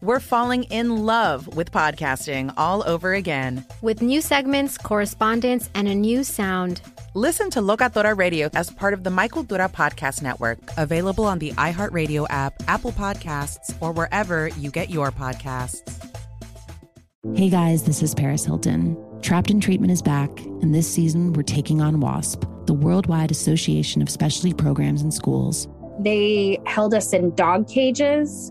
we're falling in love with podcasting all over again. With new segments, correspondence, and a new sound. Listen to Locatora Radio as part of the My Cultura Podcast Network, available on the iHeartRadio app, Apple Podcasts, or wherever you get your podcasts. Hey guys, this is Paris Hilton. Trapped in Treatment is back, and this season we're taking on WASP, the Worldwide Association of Specialty Programs and Schools. They held us in dog cages,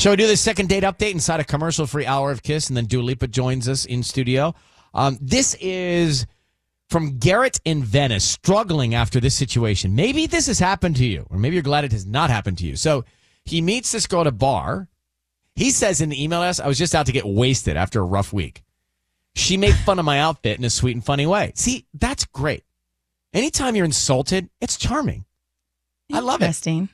Shall we do the second date update inside a commercial free hour of Kiss? And then Dua Lipa joins us in studio. Um, this is from Garrett in Venice, struggling after this situation. Maybe this has happened to you, or maybe you're glad it has not happened to you. So he meets this girl at a bar. He says in the email I was just out to get wasted after a rough week. She made fun of my outfit in a sweet and funny way. See, that's great. Anytime you're insulted, it's charming. I love it. Interesting.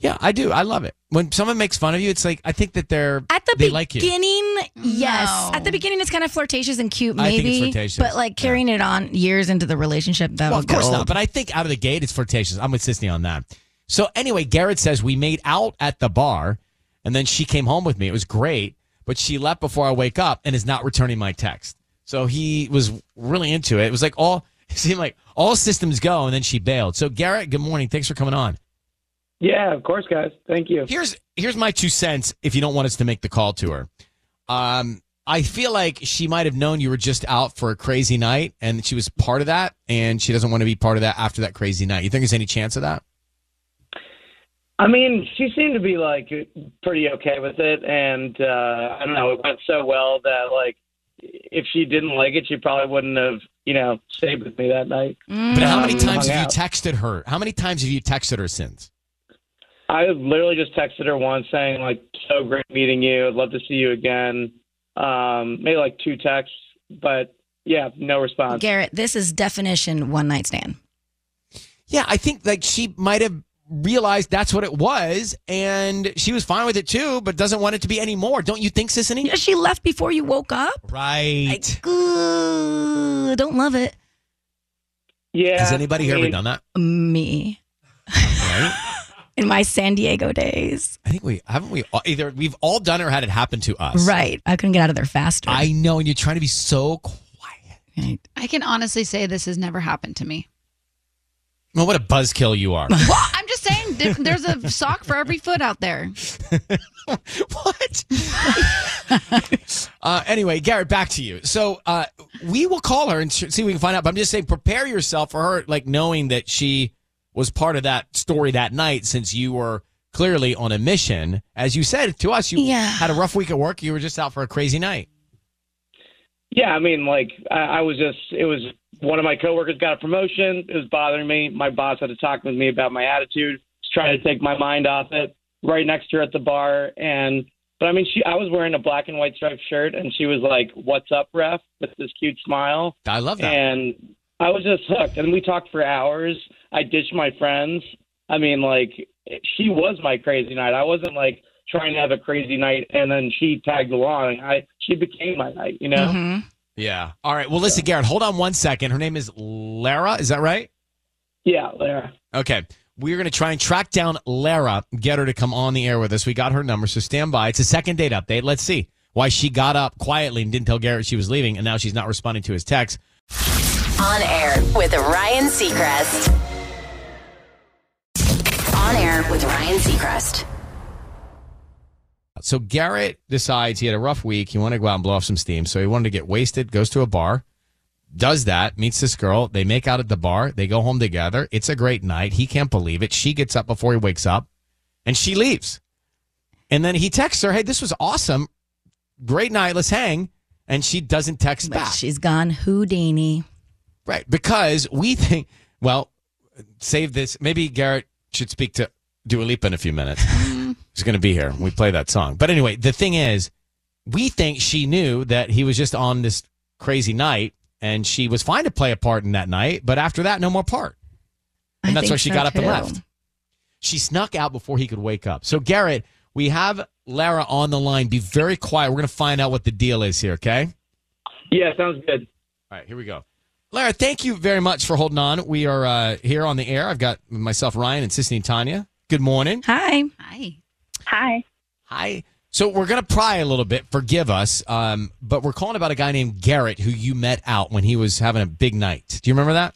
Yeah, I do. I love it. When someone makes fun of you, it's like I think that they're at the they beginning. Like yes, no. at the beginning, it's kind of flirtatious and cute, maybe. I think it's flirtatious. But like carrying yeah. it on years into the relationship, that well, of course old. not. But I think out of the gate, it's flirtatious. I'm with Sisanie on that. So anyway, Garrett says we made out at the bar, and then she came home with me. It was great, but she left before I wake up and is not returning my text. So he was really into it. It was like all it seemed like all systems go, and then she bailed. So Garrett, good morning. Thanks for coming on. Yeah, of course, guys. Thank you. Here's here's my two cents. If you don't want us to make the call to her, um, I feel like she might have known you were just out for a crazy night, and she was part of that, and she doesn't want to be part of that after that crazy night. You think there's any chance of that? I mean, she seemed to be like pretty okay with it, and uh, I don't know. It went so well that like if she didn't like it, she probably wouldn't have you know stayed with me that night. But how many times have you texted her? How many times have you texted her since? I literally just texted her once saying like, "So great meeting you. I'd love to see you again." Um, maybe like two texts, but yeah, no response. Garrett, this is definition one night stand. Yeah, I think like she might have realized that's what it was, and she was fine with it too, but doesn't want it to be anymore. Don't you think, Sisanie? Yeah, she left before you woke up. Right. Like, uh, don't love it. Yeah. Has anybody I here mean, ever done that? Me. Right. In my San Diego days. I think we haven't we all, either we've all done it or had it happen to us. Right. I couldn't get out of there faster. I know, and you're trying to be so quiet. Right. I can honestly say this has never happened to me. Well, what a buzzkill you are. well, I'm just saying there's a sock for every foot out there. what? uh, anyway, Garrett, back to you. So uh, we will call her and see if we can find out. But I'm just saying, prepare yourself for her, like knowing that she was part of that story that night, since you were clearly on a mission. As you said to us, you Yeah. had a rough week at work. You were just out for a crazy night. Yeah, I mean, like I, I was just it was one of my coworkers got a promotion. It was bothering me. My boss had to talk with me about my attitude, trying to take my mind off it. Right next to her at the bar, and But I mean, she I was wearing a black and white striped shirt, and she was like, "What's up, ref?" with this cute smile. I love that. And I was just hooked. And we talked for hours. I ditched my friends. I mean, like she was my crazy night. I wasn't like trying to have a crazy night, and then she tagged along. I she became my night. You know. Mm-hmm. Yeah. All right. Well, listen, Garrett, hold on one second. Her name is Lara. Is that right? Yeah, Lara. Okay. We're going to try and track down Lara, get her to come on the air with us. We got her number, so stand by. It's a second date update. Let's see why she got up quietly and didn't tell Garrett she was leaving, and now she's not responding to his text. On air with Ryan Seacrest. On air with Ryan Seacrest. So Garrett decides he had a rough week. He wanted to go out and blow off some steam. So he wanted to get wasted, goes to a bar, does that, meets this girl. They make out at the bar. They go home together. It's a great night. He can't believe it. She gets up before he wakes up and she leaves. And then he texts her, Hey, this was awesome. Great night. Let's hang. And she doesn't text But back. she's gone Houdini. Right. Because we think, well, save this. Maybe Garrett should speak to Dua Lipa in a few minutes. Mm. She's going to be here. We play that song. But anyway, the thing is, we think she knew that he was just on this crazy night and she was fine to play a part in that night. But after that, no more part. And I that's why she so, got up and left. She snuck out before he could wake up. So, Garrett, we have Lara on the line. Be very quiet. We're going to find out what the deal is here, okay? Yeah, sounds good. All right, here we go. Lara, thank you very much for holding on. We are uh, here on the air. I've got myself, Ryan, and Sissy and Tanya. Good morning. Hi. Hi. Hi. Hi. So we're going to pry a little bit. Forgive us. Um, but we're calling about a guy named Garrett who you met out when he was having a big night. Do you remember that?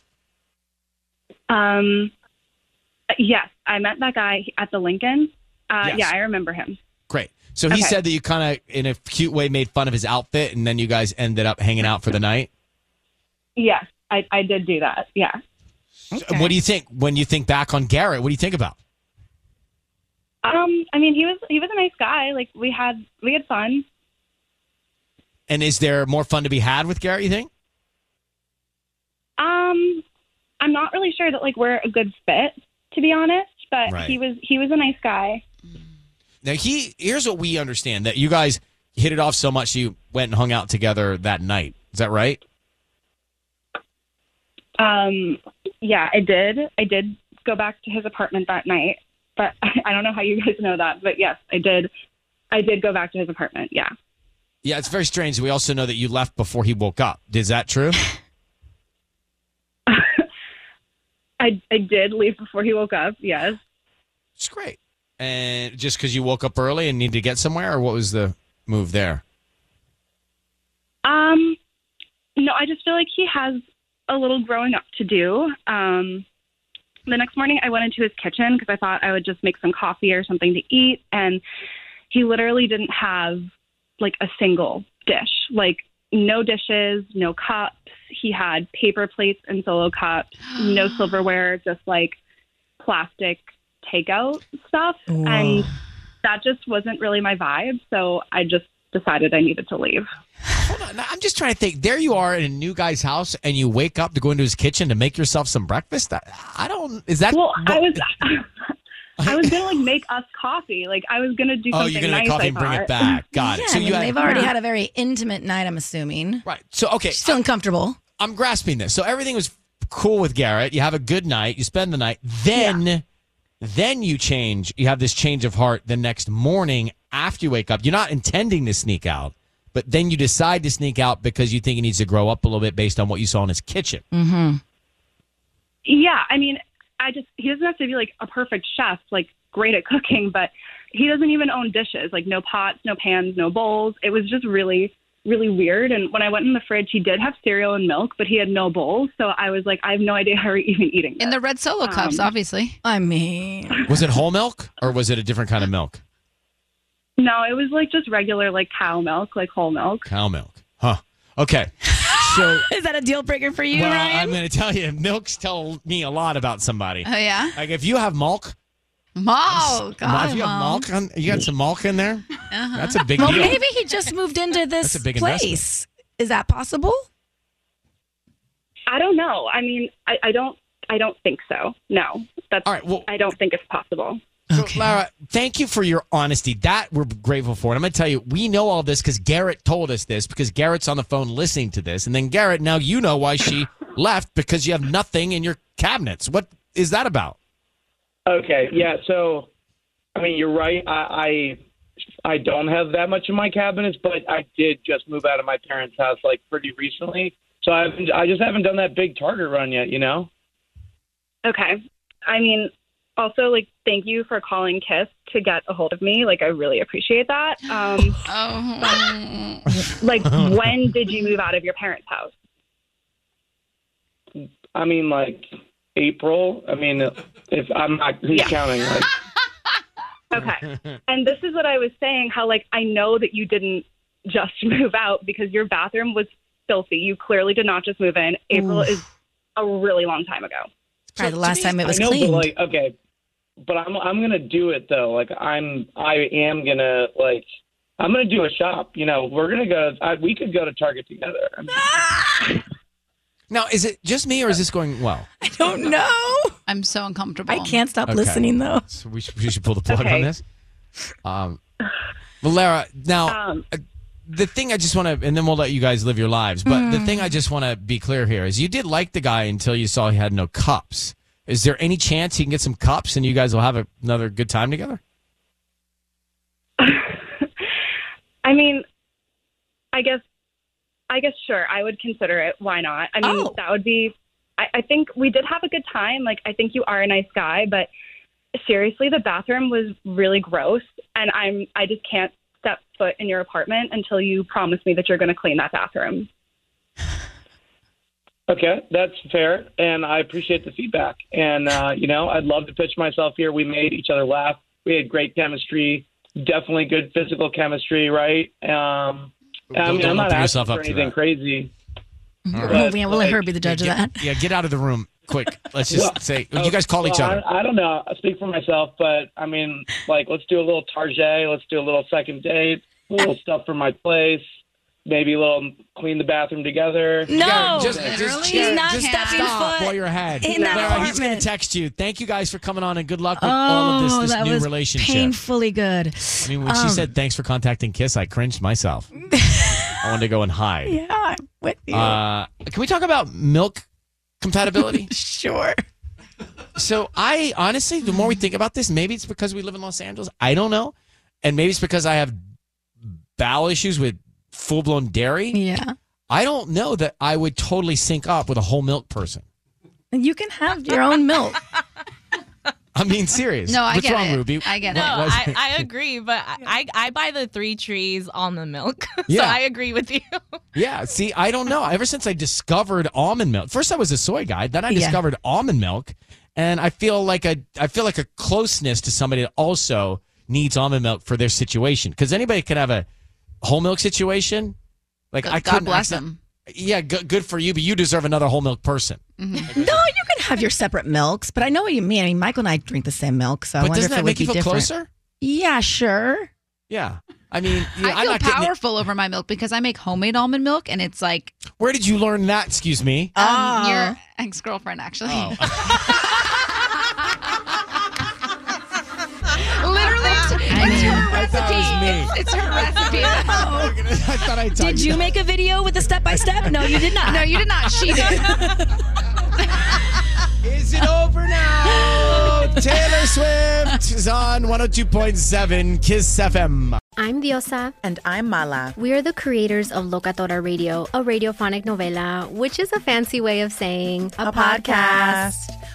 Um, yes, I met that guy at the Lincoln. Uh, Yes. Yeah, I remember him. Great. So he Okay. said that you kind of, in a cute way, made fun of his outfit, and then you guys ended up hanging out for the night. Yes, I, I did do that. Yeah. What do you think when you think back on Garrett? What do you think about? Um, I mean, he was he was a nice guy. Like we had we had fun. And is there more fun to be had with Garrett? You think? Um, I'm not really sure that like we're a good fit, to be honest. But Right. he was he was a nice guy. Now he here's what we understand that you guys hit it off so much you went and hung out together that night. Is that right? Um, yeah, I did. I did go back to his apartment that night, but I don't know how you guys know that. But yes, I did. I did go back to his apartment. Yeah. Yeah, it's very strange. We also know that you left before he woke up. Is that true? I I did leave before he woke up. Yes. It's great. And just because you woke up early and need to get somewhere, or what was the move there? Um, no, I just feel like he has a little growing up to do. Um, the next morning, I went into his kitchen because I thought I would just make some coffee or something to eat, and he literally didn't have like a single dish, like no dishes, no cups. He had paper plates and solo cups, no silverware, just like plastic takeout stuff, and that just wasn't really my vibe. So I just decided I needed to leave. Hold on. I'm just trying to think. There you are in a new guy's house, and you wake up to go into his kitchen to make yourself some breakfast. I, I don't. Is that? Well, I was I was gonna like make us coffee. Like I was gonna do oh, Something Oh, something you're gonna nice. make coffee I and bring it back. Got Yeah, it. So I mean, you had, they've already had a very intimate night, I'm assuming. Right. So okay, She's feeling comfortable. I'm grasping this. So everything was cool with Garrett. You have a good night. You spend the night. Then, then you change. You have this change of heart the next morning after you wake up. You're not intending to sneak out, but then you decide to sneak out because you think he needs to grow up a little bit based on what you saw in his kitchen. Mm-hmm. Yeah, I mean, I just he doesn't have to be like a perfect chef, like great at cooking, but he doesn't even own dishes, like no pots, no pans, no bowls. It was just really, really weird. And when I went in the fridge, he did have cereal and milk, but he had no bowls. So I was like, I have no idea how we're even eating. In the red solo cups, Um, obviously. I mean, Was it whole milk or was it a different kind of milk? No, it was like just regular like cow milk, like whole milk. Cow milk. Huh. Okay. So is that a deal breaker for you, well, Ryan? I'm going to tell you, milks tell me a lot about somebody. Oh, yeah? Like if you have milk, Oh, God. if you have milk, on, you got some Malk in there. Uh-huh. That's a big well, deal. maybe he just moved into this That's a big place. Is that possible? I don't know. I mean, I, I don't. I don't think so. No, that's. All right. Well, I don't think it's possible. So, Lara, thank you for your honesty. That we're grateful for. And I'm going to tell you, we know all this because Garrett told us this because Garrett's on the phone listening to this. And then, Garrett, now you know why she left because you have nothing in your cabinets. What is that about? Okay, yeah. So, I mean, you're right. I, I I don't have that much in my cabinets, but I did just move out of my parents' house like pretty recently. So I I just haven't done that big Target run yet. You know. Okay. I mean, also, like, thank you for calling Kiss to get a hold of me. Like, I really appreciate that. Um, oh. like, when did you move out of your parents' house? I mean, like April. I mean, if I'm not who's Yeah. counting. Like, Okay. and this is what I was saying how, like, I know that you didn't just move out because your bathroom was filthy. You clearly did not just move in. April Oof. is a really long time ago. It's Probably the last time it was I know, cleaned. but like, okay, but I'm I'm gonna do it though. Like, I'm I am gonna like. I'm gonna do a shop. You know, we're gonna go. I, we could go to Target together. I mean, Now, is it just me or is this going well? I don't know. I'm so uncomfortable. I can't stop Okay. listening though. So we should, we should pull the plug Okay. on this. Um, well, Lara, now Um, uh, the thing I just want to, and then we'll let you guys live your lives. But the Hmm. thing I just want to be clear here is, you did like the guy until you saw he had no cups. Is there any chance he can get some cups and you guys will have a, another good time together? I mean, I guess, I guess sure, I would consider it. Why not? I mean, that would be. I, I think we did have a good time. Like, I think you are a nice guy, but seriously, the bathroom was really gross, and I'm. I just can't step foot in your apartment until you promise me that you're going to clean that bathroom. okay, that's fair, and I appreciate the feedback. And uh, you know, I'd love to pitch myself here. We made each other laugh. We had great chemistry. Definitely good physical chemistry, right? Um, I Don't- mean, don't I'm not open asking yourself for up to anything that. crazy. All We'll, right. we'll let her be the judge yeah, of that. get, Yeah, get out of the room quick. Let's just Well, say, you guys call each other. I, I don't know. I speak for myself, but I mean, like, let's do a little Tarjay. Let's do a little second date. A little stuff from my place. Maybe a little clean the bathroom together. No, just, just, he's not just stepping stop foot while you're ahead. in that Lara, he's going to text you. Thank you guys for coming on and good luck with all of this, Oh, this that new was relationship. painfully good. I mean, when she Um, said thanks for contacting Kiss, I cringed myself. I wanted to go and hide. "Yeah, I'm with you." Uh, can we talk about milk compatibility? sure. So I honestly, the more we think about this, maybe it's because we live in Los Angeles. I don't know, and maybe it's because I have bowel issues with full blown dairy. Yeah. I don't know that I would totally sync up with a whole milk person. And you can have your own milk. I'm being serious. No, I What's get wrong, it. Ruby? I get it. No, What was I. I agree, but I, I buy the three trees on the milk. so I agree with you. Yeah, see, I don't know. Ever since I discovered almond milk, first I was a soy guy, then I Yeah. discovered almond milk, and I feel like a I feel like a closeness to somebody that also needs almond milk for their situation. Because anybody could have a whole milk situation. Like I couldn't. bless them. him. Yeah, good, good for you, but you deserve another whole milk person. No, you can have your separate milks, but I know what you mean. I mean, Michael and I drink the same milk, so I but wonder doesn't if it that would make be you feel different. closer? Yeah, sure. Yeah, I mean, yeah, I I'm feel not getting it- powerful over my milk because I make homemade almond milk, and it's like Where did you learn that? Excuse me. um, Oh. your ex girlfriend, actually. Literally, recipe. me. It's, it's her recipe. I thought I Did you make a video with a step by step? No, you did not. No, you did not. She did. Is it over now? Taylor Swift is on 102.7 Kiss FM. I'm Diosa. And I'm Mala. We are the creators of Locatora Radio, a radiophonic novela, which is a fancy way of saying a,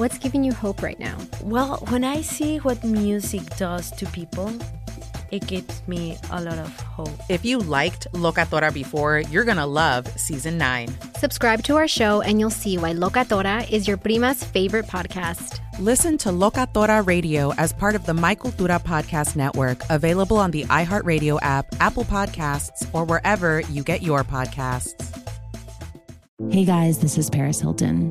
What's giving you hope right now? Well, when I see what music does to people, it gives me a lot of hope. If you liked Locatora before, you're going to love season nine. Subscribe to our show and you'll see why Locatora is your prima's favorite podcast. Listen to Locatora Radio as part of the My Cultura Podcast Network, available on the iHeartRadio app, Apple Podcasts, or wherever you get your podcasts. Hey guys, this is Paris Hilton.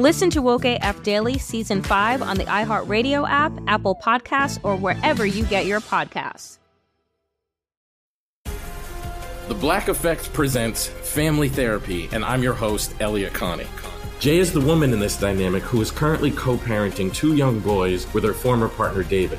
Listen to Woke AF Daily Season 5 on the iHeartRadio app, Apple Podcasts, or wherever you get your podcasts. The Black Effect presents Family Therapy, and I'm your host, Elliott Connie. Jay is the woman in this dynamic who is currently co parenting two young boys with her former partner, David.